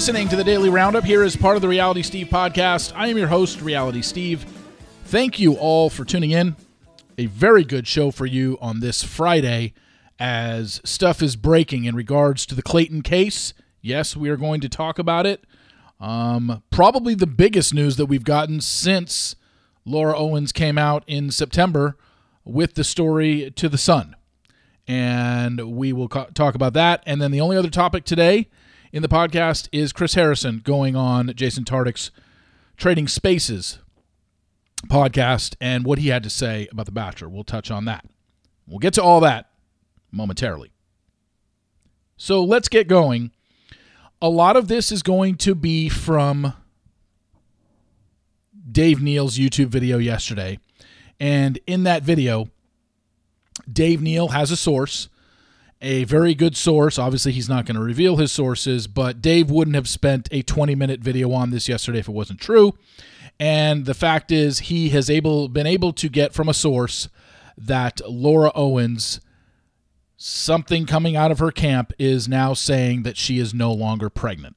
Listening to the Daily Roundup here as part of the Reality Steve podcast. I am your host, Reality Steve. Thank you all for tuning in. A very good show for you on this Friday as stuff is breaking in regards to the Clayton case. Yes, we are going to talk about it. Um, probably the biggest news that we've gotten since Laura Owens came out in September with the story to the Sun. And we will co- talk about that. And then the only other topic today in the podcast is Chris Harrison going on Jason Tartick's Trading Spaces podcast and what he had to say about The Bachelor. We'll touch on that. We'll get to all that momentarily. So let's get going. A lot of this is going to be from Dave Neal's YouTube video yesterday. And in that video, Dave Neal has a source a very good source. Obviously, he's not going to reveal his sources, but Dave wouldn't have spent a 20 minute video on this yesterday if it wasn't true. And the fact is, he has able been able to get from a source that Laura Owens, something coming out of her camp, is now saying that she is no longer pregnant.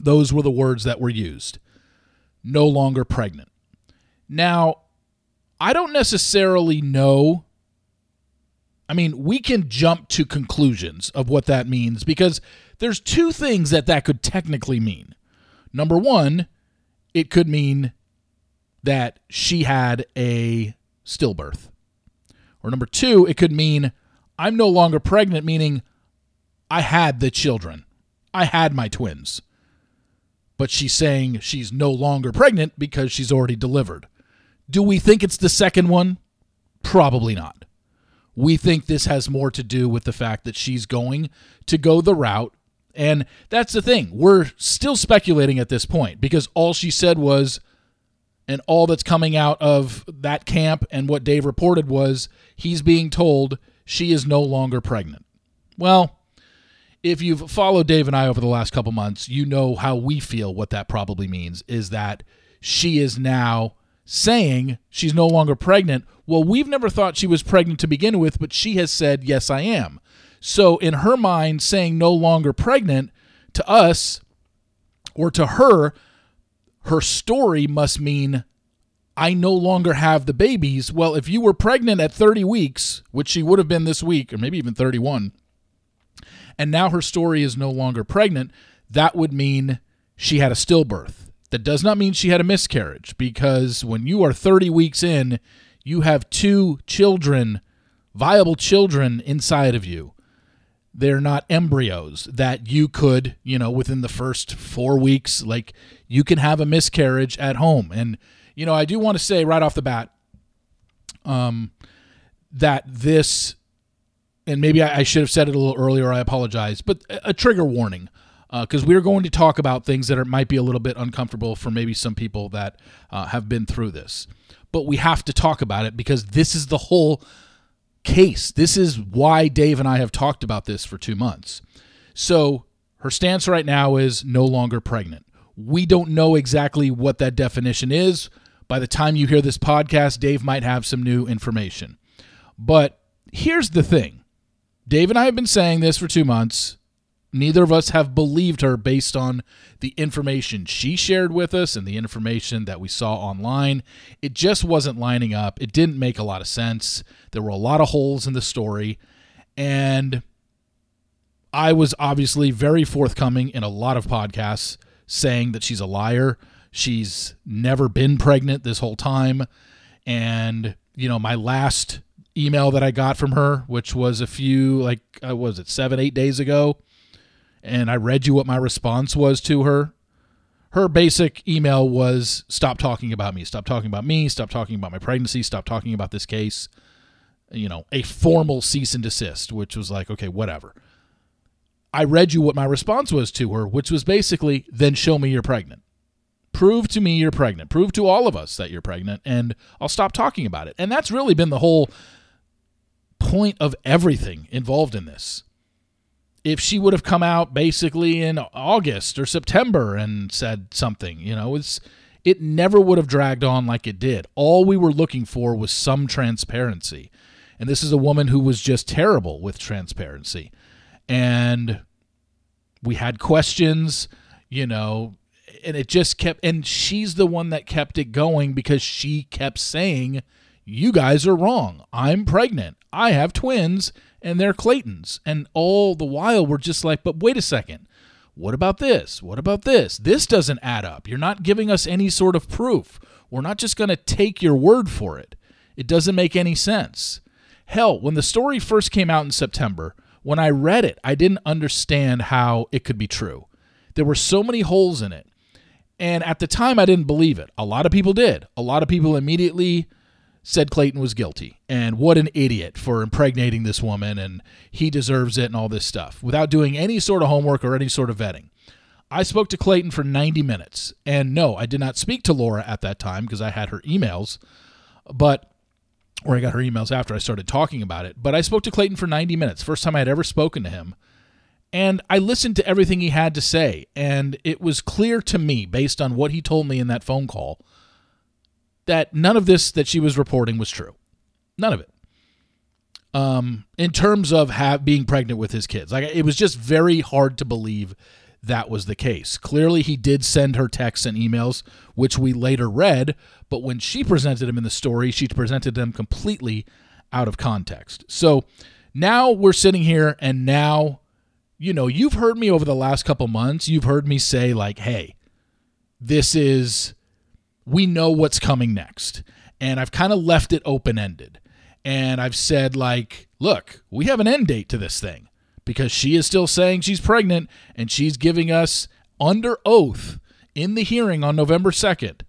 Those were the words that were used. No longer pregnant. Now, I don't necessarily know I mean, we can jump to conclusions of what that means because there's two things that that could technically mean. Number one, it could mean that she had a stillbirth. Or number two, it could mean I'm no longer pregnant, meaning I had the children. I had my twins. But she's saying she's no longer pregnant because she's already delivered. Do we think it's the second one? Probably not. We think this has more to do with the fact that she's going to go the route. And that's the thing. We're still speculating at this point because all she said was, and all that's coming out of that camp and what Dave reported was he's being told she is no longer pregnant. Well, if you've followed Dave and I over the last couple months, you know how we feel what that probably means is that she is now saying she's no longer pregnant. Well, we've never thought she was pregnant to begin with, but she has said, Yes, I am. So, in her mind, saying no longer pregnant to us or to her, her story must mean I no longer have the babies. Well, if you were pregnant at 30 weeks, which she would have been this week, or maybe even 31, and now her story is no longer pregnant, that would mean she had a stillbirth. That does not mean she had a miscarriage because when you are 30 weeks in, you have two children, viable children inside of you. They're not embryos that you could, you know, within the first four weeks, like you can have a miscarriage at home. And, you know, I do want to say right off the bat um, that this, and maybe I, I should have said it a little earlier, I apologize, but a, a trigger warning because uh, we're going to talk about things that are, might be a little bit uncomfortable for maybe some people that uh, have been through this. But we have to talk about it because this is the whole case. This is why Dave and I have talked about this for two months. So her stance right now is no longer pregnant. We don't know exactly what that definition is. By the time you hear this podcast, Dave might have some new information. But here's the thing Dave and I have been saying this for two months neither of us have believed her based on the information she shared with us and the information that we saw online. It just wasn't lining up. It didn't make a lot of sense. There were a lot of holes in the story. And I was obviously very forthcoming in a lot of podcasts saying that she's a liar. She's never been pregnant this whole time. And, you know, my last email that I got from her, which was a few, like, uh, was it seven, eight days ago? And I read you what my response was to her. Her basic email was stop talking about me, stop talking about me, stop talking about my pregnancy, stop talking about this case. You know, a formal cease and desist, which was like, okay, whatever. I read you what my response was to her, which was basically, then show me you're pregnant. Prove to me you're pregnant. Prove to all of us that you're pregnant, and I'll stop talking about it. And that's really been the whole point of everything involved in this if she would have come out basically in August or September and said something, you know, it's it never would have dragged on like it did. All we were looking for was some transparency. And this is a woman who was just terrible with transparency. And we had questions, you know, and it just kept and she's the one that kept it going because she kept saying you guys are wrong. I'm pregnant. I have twins and they're Clayton's. And all the while we're just like, but wait a second. What about this? What about this? This doesn't add up. You're not giving us any sort of proof. We're not just going to take your word for it. It doesn't make any sense. Hell, when the story first came out in September, when I read it, I didn't understand how it could be true. There were so many holes in it. And at the time, I didn't believe it. A lot of people did. A lot of people immediately said Clayton was guilty. And what an idiot for impregnating this woman and he deserves it and all this stuff without doing any sort of homework or any sort of vetting. I spoke to Clayton for 90 minutes. And no, I did not speak to Laura at that time because I had her emails, but or I got her emails after I started talking about it. But I spoke to Clayton for 90 minutes, first time I had ever spoken to him. And I listened to everything he had to say. And it was clear to me, based on what he told me in that phone call, that none of this that she was reporting was true. None of it. Um, in terms of have, being pregnant with his kids, like it was just very hard to believe that was the case. Clearly, he did send her texts and emails, which we later read, but when she presented him in the story, she presented them completely out of context. So now we're sitting here, and now, you know, you've heard me over the last couple months, you've heard me say, like, hey, this is we know what's coming next. And I've kind of left it open ended. And I've said, like, look, we have an end date to this thing because she is still saying she's pregnant and she's giving us under oath in the hearing on November 2nd.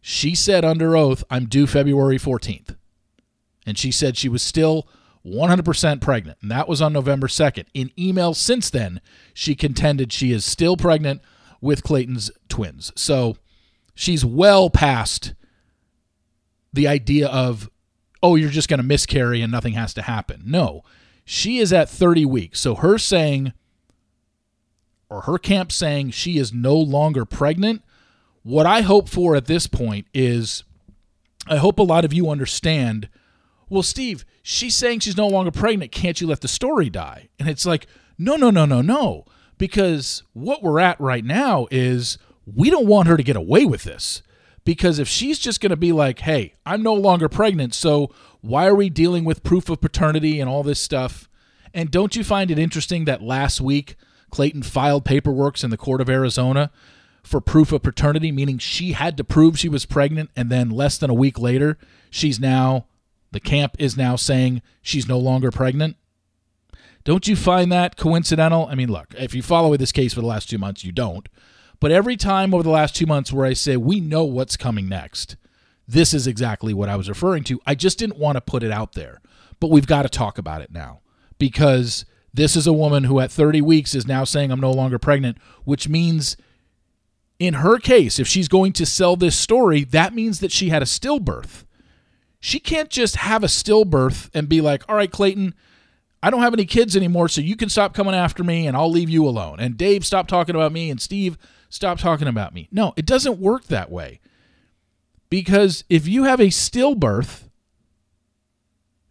She said under oath, I'm due February 14th. And she said she was still 100% pregnant. And that was on November 2nd. In email since then, she contended she is still pregnant with Clayton's twins. So, she's well past the idea of, oh, you're just going to miscarry and nothing has to happen. No, she is at 30 weeks. So her saying, or her camp saying she is no longer pregnant, what I hope for at this point is I hope a lot of you understand. Well, Steve, she's saying she's no longer pregnant. Can't you let the story die? And it's like, no, no, no, no, no. Because what we're at right now is we don't want her to get away with this because if she's just going to be like, hey, I'm no longer pregnant, so why are we dealing with proof of paternity and all this stuff? And don't you find it interesting that last week Clayton filed paperwork in the court of Arizona for proof of paternity, meaning she had to prove she was pregnant, and then less than a week later, she's now, the camp is now saying she's no longer pregnant? Don't you find that coincidental? I mean, look, if you follow this case for the last two months, you don't. But every time over the last two months where I say, we know what's coming next, this is exactly what I was referring to. I just didn't want to put it out there. But we've got to talk about it now because this is a woman who at 30 weeks is now saying, I'm no longer pregnant, which means in her case, if she's going to sell this story, that means that she had a stillbirth. She can't just have a stillbirth and be like, all right, Clayton, I don't have any kids anymore, so you can stop coming after me and I'll leave you alone. And Dave, stop talking about me. And Steve, stop talking about me. No, it doesn't work that way. Because if you have a stillbirth,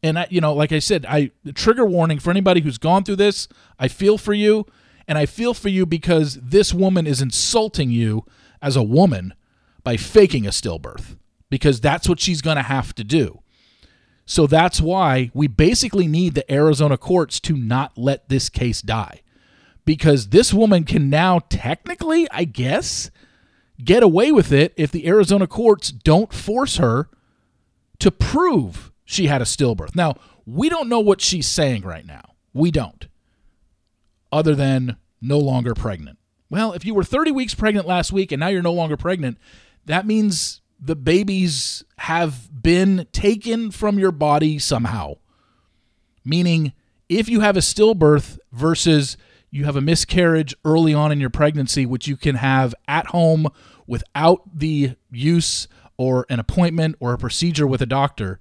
and I, you know, like I said, I trigger warning for anybody who's gone through this. I feel for you, and I feel for you because this woman is insulting you as a woman by faking a stillbirth because that's what she's going to have to do. So that's why we basically need the Arizona courts to not let this case die because this woman can now technically, I guess, get away with it if the Arizona courts don't force her to prove she had a stillbirth. Now, we don't know what she's saying right now. We don't. Other than no longer pregnant. Well, if you were 30 weeks pregnant last week and now you're no longer pregnant, that means the babies have been taken from your body somehow. Meaning, if you have a stillbirth versus you have a miscarriage early on in your pregnancy, which you can have at home without the use or an appointment or a procedure with a doctor,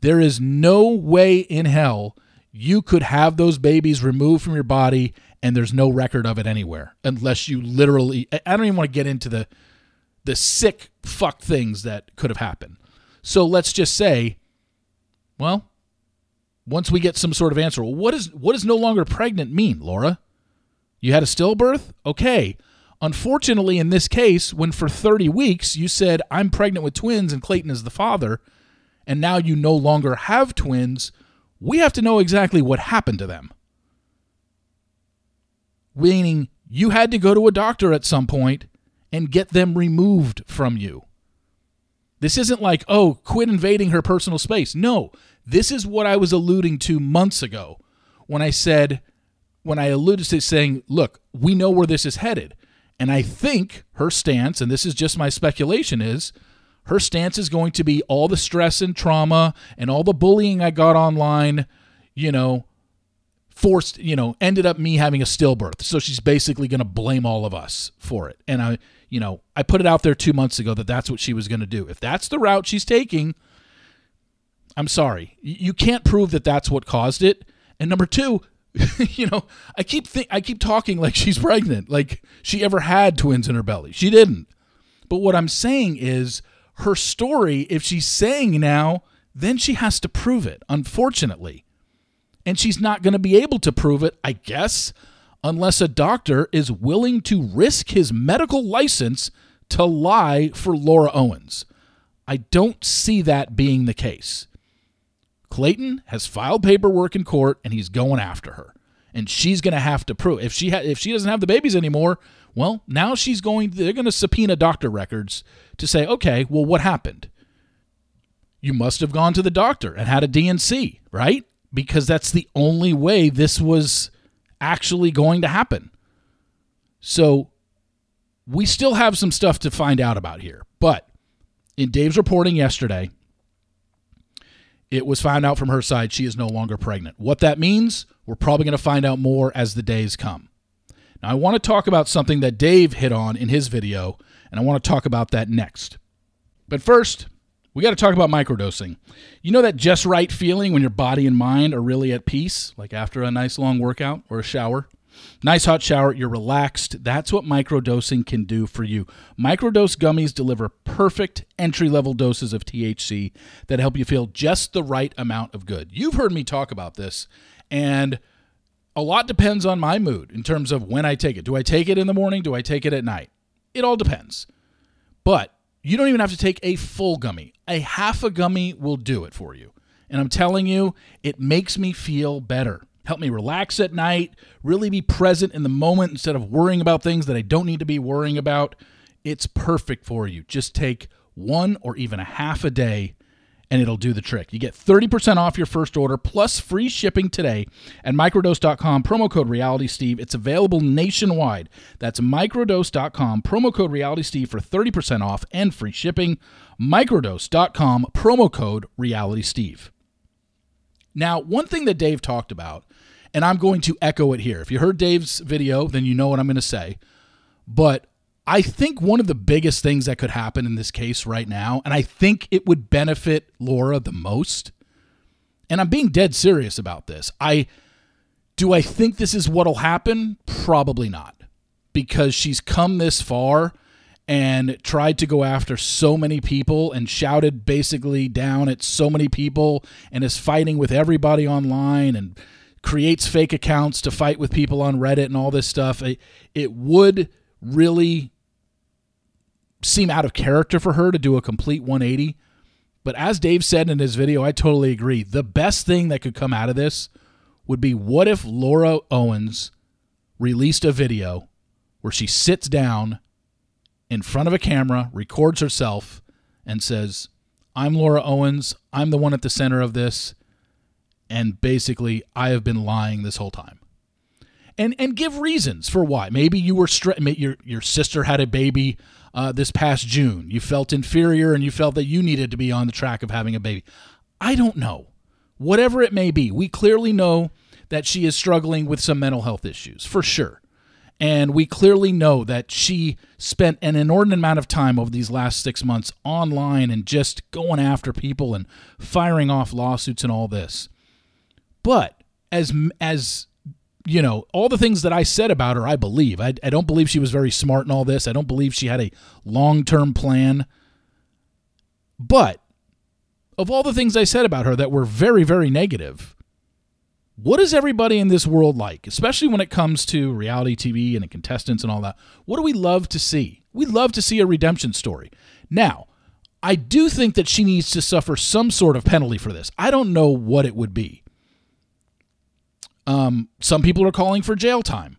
there is no way in hell you could have those babies removed from your body and there's no record of it anywhere unless you literally I don't even want to get into the the sick fuck things that could have happened. So let's just say well, once we get some sort of answer, what is what does no longer pregnant mean, Laura? You had a stillbirth? Okay. Unfortunately, in this case, when for 30 weeks you said, I'm pregnant with twins and Clayton is the father, and now you no longer have twins, we have to know exactly what happened to them. Meaning, you had to go to a doctor at some point and get them removed from you. This isn't like, oh, quit invading her personal space. No, this is what I was alluding to months ago when I said, when I alluded to saying, look, we know where this is headed. And I think her stance, and this is just my speculation, is her stance is going to be all the stress and trauma and all the bullying I got online, you know, forced, you know, ended up me having a stillbirth. So she's basically going to blame all of us for it. And I, you know, I put it out there two months ago that that's what she was going to do. If that's the route she's taking, I'm sorry. You can't prove that that's what caused it. And number two, you know, I keep think I keep talking like she's pregnant, like she ever had twins in her belly. She didn't. But what I'm saying is her story, if she's saying now, then she has to prove it, unfortunately. And she's not going to be able to prove it, I guess, unless a doctor is willing to risk his medical license to lie for Laura Owens. I don't see that being the case. Clayton has filed paperwork in court and he's going after her. And she's going to have to prove if she ha- if she doesn't have the babies anymore, well, now she's going they're going to subpoena doctor records to say, "Okay, well what happened?" You must have gone to the doctor and had a D&C, right? Because that's the only way this was actually going to happen. So we still have some stuff to find out about here. But in Dave's reporting yesterday, it was found out from her side she is no longer pregnant. What that means, we're probably going to find out more as the days come. Now, I want to talk about something that Dave hit on in his video, and I want to talk about that next. But first, we got to talk about microdosing. You know that just right feeling when your body and mind are really at peace, like after a nice long workout or a shower? Nice hot shower, you're relaxed. That's what microdosing can do for you. Microdose gummies deliver perfect entry level doses of THC that help you feel just the right amount of good. You've heard me talk about this, and a lot depends on my mood in terms of when I take it. Do I take it in the morning? Do I take it at night? It all depends. But you don't even have to take a full gummy. A half a gummy will do it for you. And I'm telling you, it makes me feel better help me relax at night, really be present in the moment instead of worrying about things that I don't need to be worrying about. It's perfect for you. Just take one or even a half a day and it'll do the trick. You get 30% off your first order plus free shipping today at microdose.com, promo code reality steve. It's available nationwide. That's microdose.com, promo code reality steve for 30% off and free shipping. Microdose.com, promo code reality steve. Now, one thing that Dave talked about and I'm going to echo it here. If you heard Dave's video, then you know what I'm going to say. But I think one of the biggest things that could happen in this case right now, and I think it would benefit Laura the most, and I'm being dead serious about this. I do I think this is what'll happen? Probably not. Because she's come this far and tried to go after so many people and shouted basically down at so many people and is fighting with everybody online and creates fake accounts to fight with people on Reddit and all this stuff, it, it would really seem out of character for her to do a complete 180. But as Dave said in his video, I totally agree. The best thing that could come out of this would be what if Laura Owens released a video where she sits down in front of a camera, records herself, and says, I'm Laura Owens. I'm the one at the center of this and basically I have been lying this whole time. And and give reasons for why. Maybe you were stre- your your sister had a baby uh, this past June. You felt inferior and you felt that you needed to be on the track of having a baby. I don't know. Whatever it may be, we clearly know that she is struggling with some mental health issues for sure. And we clearly know that she spent an inordinate amount of time over these last six months online and just going after people and firing off lawsuits and all this. But as as you know, all the things that I said about her, I believe. I, I don't believe she was very smart in all this. I don't believe she had a long term plan. But of all the things I said about her that were very, very negative, what is everybody in this world like, especially when it comes to reality TV and contestants and all that? What do we love to see? We love to see a redemption story. Now, I do think that she needs to suffer some sort of penalty for this. I don't know what it would be. Um, some people are calling for jail time.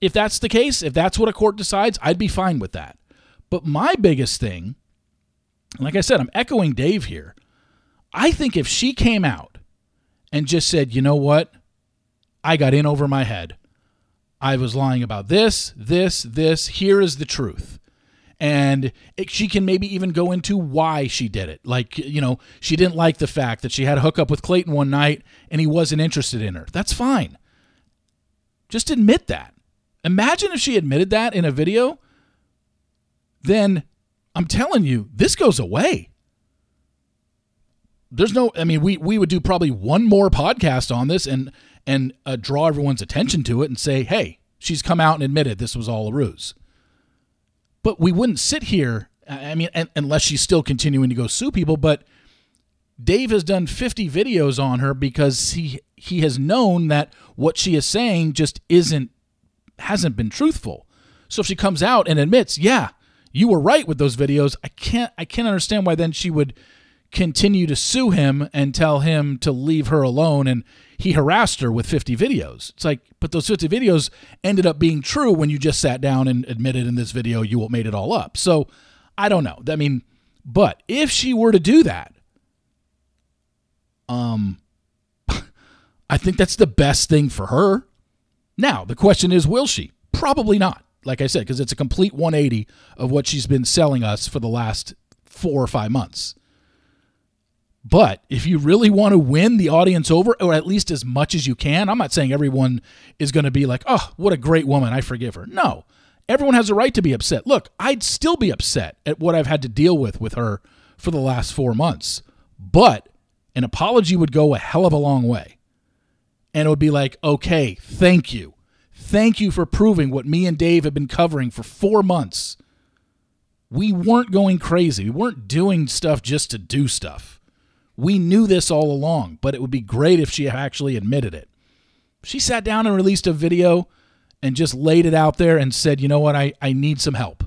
If that's the case, if that's what a court decides, I'd be fine with that. But my biggest thing, like I said, I'm echoing Dave here. I think if she came out and just said, you know what? I got in over my head. I was lying about this, this, this. Here is the truth. And it, she can maybe even go into why she did it. Like, you know, she didn't like the fact that she had a hookup with Clayton one night and he wasn't interested in her. That's fine. Just admit that. Imagine if she admitted that in a video, then I'm telling you, this goes away there's no i mean we we would do probably one more podcast on this and and uh, draw everyone's attention to it and say hey she's come out and admitted this was all a ruse but we wouldn't sit here i mean unless she's still continuing to go sue people but dave has done 50 videos on her because he he has known that what she is saying just isn't hasn't been truthful. So if she comes out and admits yeah you were right with those videos i can't i can't understand why then she would continue to sue him and tell him to leave her alone and he harassed her with 50 videos. It's like, but those 50 videos ended up being true when you just sat down and admitted in this video you made it all up. So I don't know. I mean, but if she were to do that, um, I think that's the best thing for her. Now, the question is, will she? Probably not. Like I said, because it's a complete 180 of what she's been selling us for the last four or five months. But if you really want to win the audience over, or at least as much as you can, I'm not saying everyone is going to be like, oh, what a great woman. I forgive her. No, everyone has a right to be upset. Look, I'd still be upset at what I've had to deal with with her for the last four months. But an apology would go a hell of a long way. And it would be like, okay, thank you. Thank you for proving what me and Dave have been covering for four months. We weren't going crazy. We weren't doing stuff just to do stuff. We knew this all along, but it would be great if she actually admitted it. She sat down and released a video and just laid it out there and said, "You know what? I I need some help.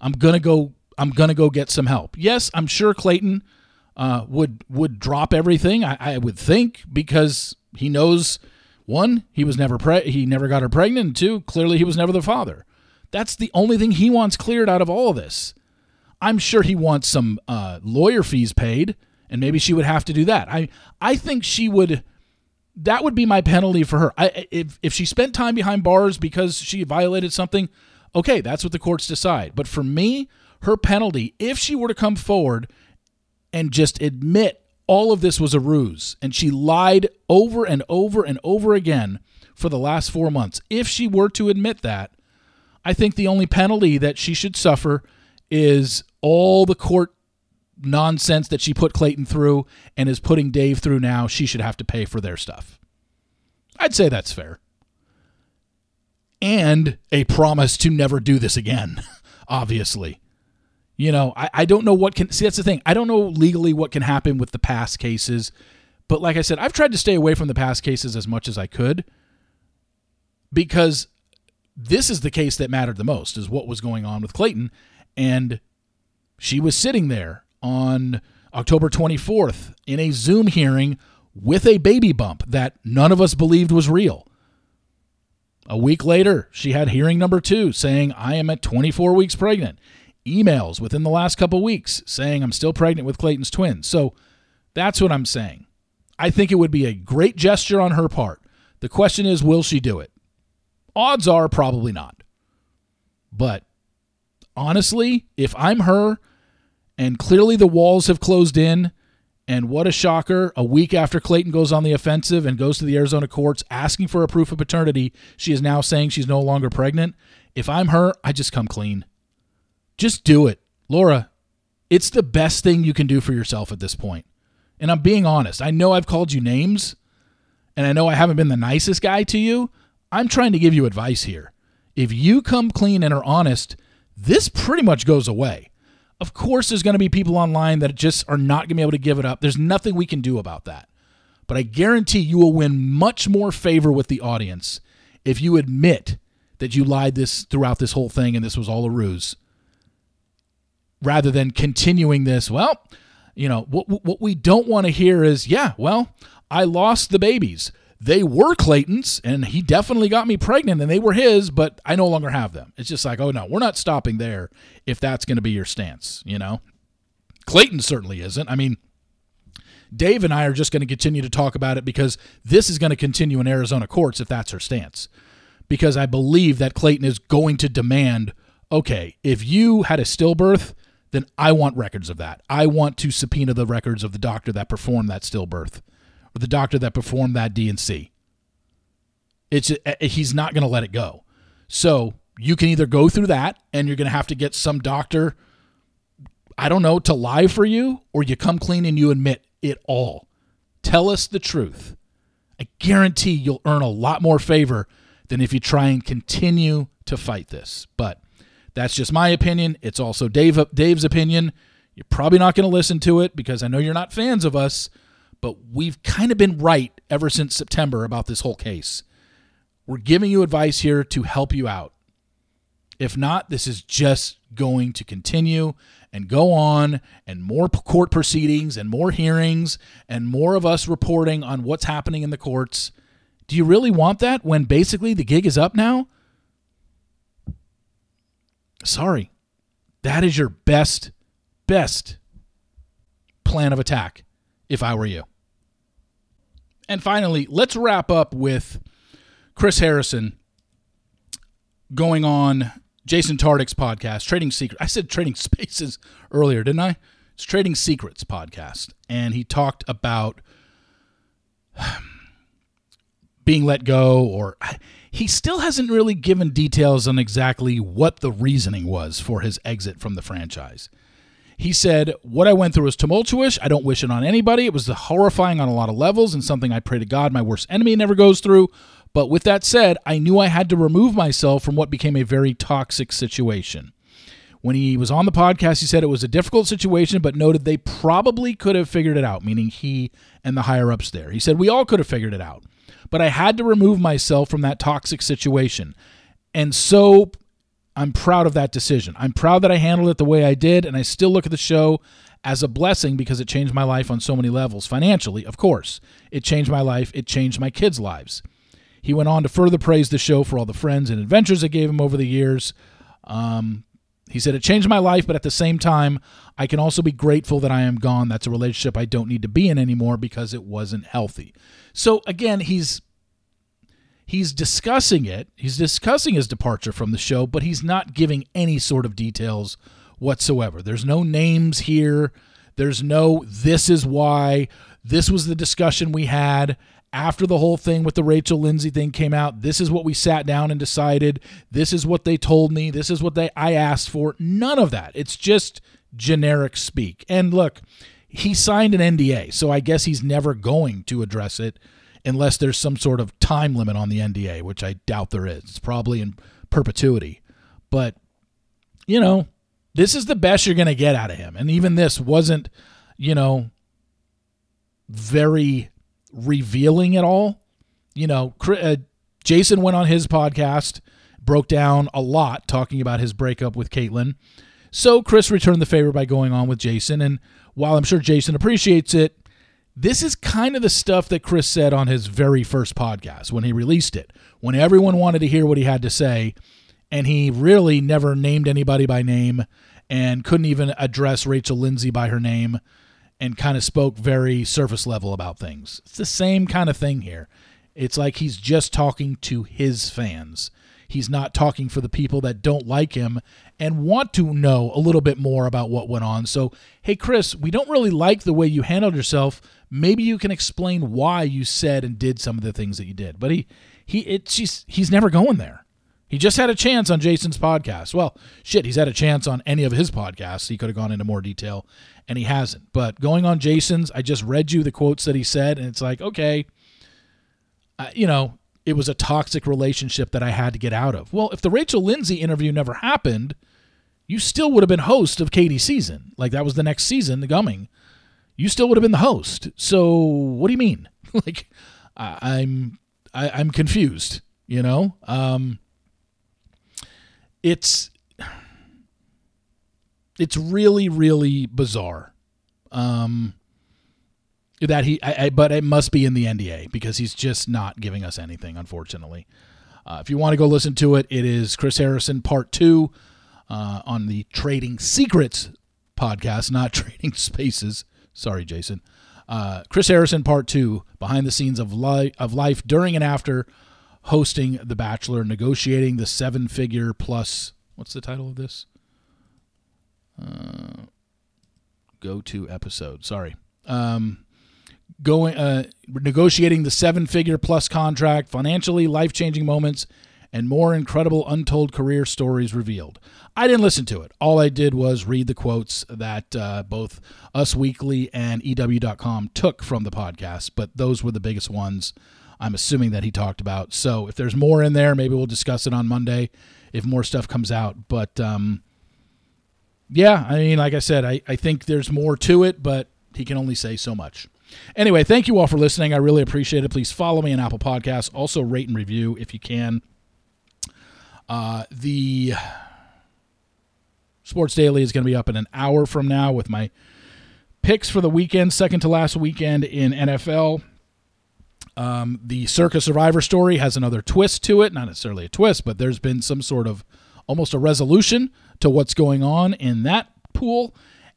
I'm going to go I'm to go get some help." Yes, I'm sure Clayton uh, would would drop everything. I, I would think because he knows one, he was never pre- he never got her pregnant, and two, clearly he was never the father. That's the only thing he wants cleared out of all of this. I'm sure he wants some uh, lawyer fees paid and maybe she would have to do that. I I think she would. That would be my penalty for her. I, if if she spent time behind bars because she violated something, okay, that's what the courts decide. But for me, her penalty, if she were to come forward and just admit all of this was a ruse and she lied over and over and over again for the last four months, if she were to admit that, I think the only penalty that she should suffer is all the court nonsense that she put Clayton through and is putting Dave through now, she should have to pay for their stuff. I'd say that's fair. And a promise to never do this again, obviously. You know, I, I don't know what can see that's the thing. I don't know legally what can happen with the past cases. But like I said, I've tried to stay away from the past cases as much as I could because this is the case that mattered the most, is what was going on with Clayton. And she was sitting there on October 24th in a Zoom hearing with a baby bump that none of us believed was real. A week later, she had hearing number two saying, I am at 24 weeks pregnant. Emails within the last couple weeks saying, I'm still pregnant with Clayton's twins. So that's what I'm saying. I think it would be a great gesture on her part. The question is, will she do it? Odds are probably not. But honestly, if I'm her and clearly the walls have closed in. And what a shocker. A week after Clayton goes on the offensive and goes to the Arizona courts asking for a proof of paternity, she is now saying she's no longer pregnant. If I'm her, I just come clean. Just do it. Laura, it's the best thing you can do for yourself at this point. And I'm being honest. I know I've called you names, and I know I haven't been the nicest guy to you. I'm trying to give you advice here. If you come clean and are honest, this pretty much goes away. Of course, there's going to be people online that just are not going to be able to give it up. There's nothing we can do about that. but I guarantee you will win much more favor with the audience if you admit that you lied this throughout this whole thing and this was all a ruse rather than continuing this well you know what what we don't want to hear is yeah well i lost the babies they were clayton's and he definitely got me pregnant and they were his but i no longer have them. It's just like oh no we're not stopping there if that's going to be your stance you know? Clayton certainly isn't. I mean dave and i are just going to continue to talk about it because this is going to continue in arizona courts if that's her stance. Because i believe that clayton is going to demand okay if you had a stillbirth then I want records of that. I want to subpoena the records of the doctor that performed that stillbirth or the doctor that performed that D&C. It's eh, he's not going to let it go. So, you can either go through that and you're going to have to get some doctor I don't know to lie for you or you come clean and you admit it all. Tell us the truth. I guarantee you'll earn a lot more favor than if you try and continue to fight this. But that's just my opinion. It's also Dave Dave's opinion. You're probably not going to listen to it because I know you're not fans of us, but we've kind of been right ever since September about this whole case. We're giving you advice here to help you out. If not, this is just going to continue and go on, and more court proceedings and more hearings and more of us reporting on what's happening in the courts. Do you really want that when basically the gig is up now? Sorry. That is your best, best plan of attack if I were you. And finally, let's wrap up with Chris Harrison going on Jason Tartick's podcast, Trading Secrets. I said Trading Spaces earlier, didn't I? It's Trading Secrets podcast. And he talked about being let go or he still hasn't really given details on exactly what the reasoning was for his exit from the franchise. He said, What I went through was tumultuous. I don't wish it on anybody. It was horrifying on a lot of levels and something I pray to God my worst enemy never goes through. But with that said, I knew I had to remove myself from what became a very toxic situation. When he was on the podcast, he said it was a difficult situation, but noted they probably could have figured it out, meaning he and the higher ups there. He said, We all could have figured it out but I had to remove myself from that toxic situation. And so I'm proud of that decision. I'm proud that I handled it the way I did, and I still look at the show as a blessing because it changed my life on so many levels. Financially, of course, it changed my life, it changed my kids' lives. He went on to further praise the show for all the friends and adventures it gave him over the years. Um, he said, It changed my life, but at the same time, I can also be grateful that I am gone. That's a relationship I don't need to be in anymore because it wasn't healthy. So again, he's he's discussing it. He's discussing his departure from the show, but he's not giving any sort of details whatsoever. There's no names here. There's no this is why. This was the discussion we had after the whole thing with the Rachel Lindsay thing came out, this is what we sat down and decided. This is what they told me. This is what they I asked for. None of that. It's just generic speak. And look, he signed an NDA, so I guess he's never going to address it unless there's some sort of time limit on the NDA, which I doubt there is. It's probably in perpetuity. But you know, this is the best you're going to get out of him. And even this wasn't, you know, very revealing at all. You know, uh, Jason went on his podcast, broke down a lot talking about his breakup with Kaitlyn. So Chris returned the favor by going on with Jason. And while I'm sure Jason appreciates it, this is kind of the stuff that Chris said on his very first podcast when he released it, when everyone wanted to hear what he had to say. And he really never named anybody by name and couldn't even address Rachel Lindsay by her name and kind of spoke very surface level about things. It's the same kind of thing here. It's like he's just talking to his fans. He's not talking for the people that don't like him and want to know a little bit more about what went on. So, hey, Chris, we don't really like the way you handled yourself. Maybe you can explain why you said and did some of the things that you did. But he, he, it's just, he's never going there. He just had a chance on Jason's podcast. Well, shit, he's had a chance on any of his podcasts. He could have gone into more detail, and he hasn't. But going on Jason's, I just read you the quotes that he said, and it's like, okay, uh, you know, it was a toxic relationship that I had to get out of. Well, if the Rachel Lindsay interview never happened, you still would have been host of Katie's season. Like that was the next season, the gumming. You still would have been the host. So what do you mean? like I, I'm I, I'm confused. You know, um, it's it's really really bizarre. Um, that he, I, I, but it must be in the NDA because he's just not giving us anything, unfortunately. Uh, if you want to go listen to it, it is Chris Harrison Part Two uh, on the Trading Secrets podcast, not Trading Spaces. Sorry, Jason. Uh, Chris Harrison Part Two, behind the scenes of life of life during and after hosting The Bachelor, negotiating the seven-figure plus. What's the title of this? Uh, go to episode. Sorry. Um, going uh, negotiating the seven figure plus contract, financially life changing moments, and more incredible untold career stories revealed. I didn't listen to it. All I did was read the quotes that uh, both Us Weekly and EW.com took from the podcast, but those were the biggest ones I'm assuming that he talked about. So if there's more in there, maybe we'll discuss it on Monday if more stuff comes out. But um, yeah, I mean, like I said, I, I think there's more to it, but he can only say so much. Anyway, thank you all for listening. I really appreciate it. Please follow me on Apple Podcasts. Also, rate and review if you can. Uh, the Sports Daily is going to be up in an hour from now with my picks for the weekend, second to last weekend in NFL. Um, the Circa Survivor story has another twist to it. Not necessarily a twist, but there's been some sort of almost a resolution to what's going on in that pool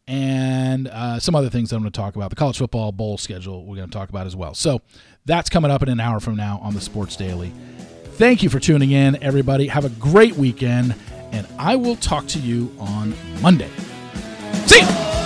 and uh, some other things that I'm going to talk about. The college football bowl schedule we're going to talk about as well. So that's coming up in an hour from now on the Sports Daily. Thank you for tuning in, everybody. Have a great weekend, and I will talk to you on Monday. See you.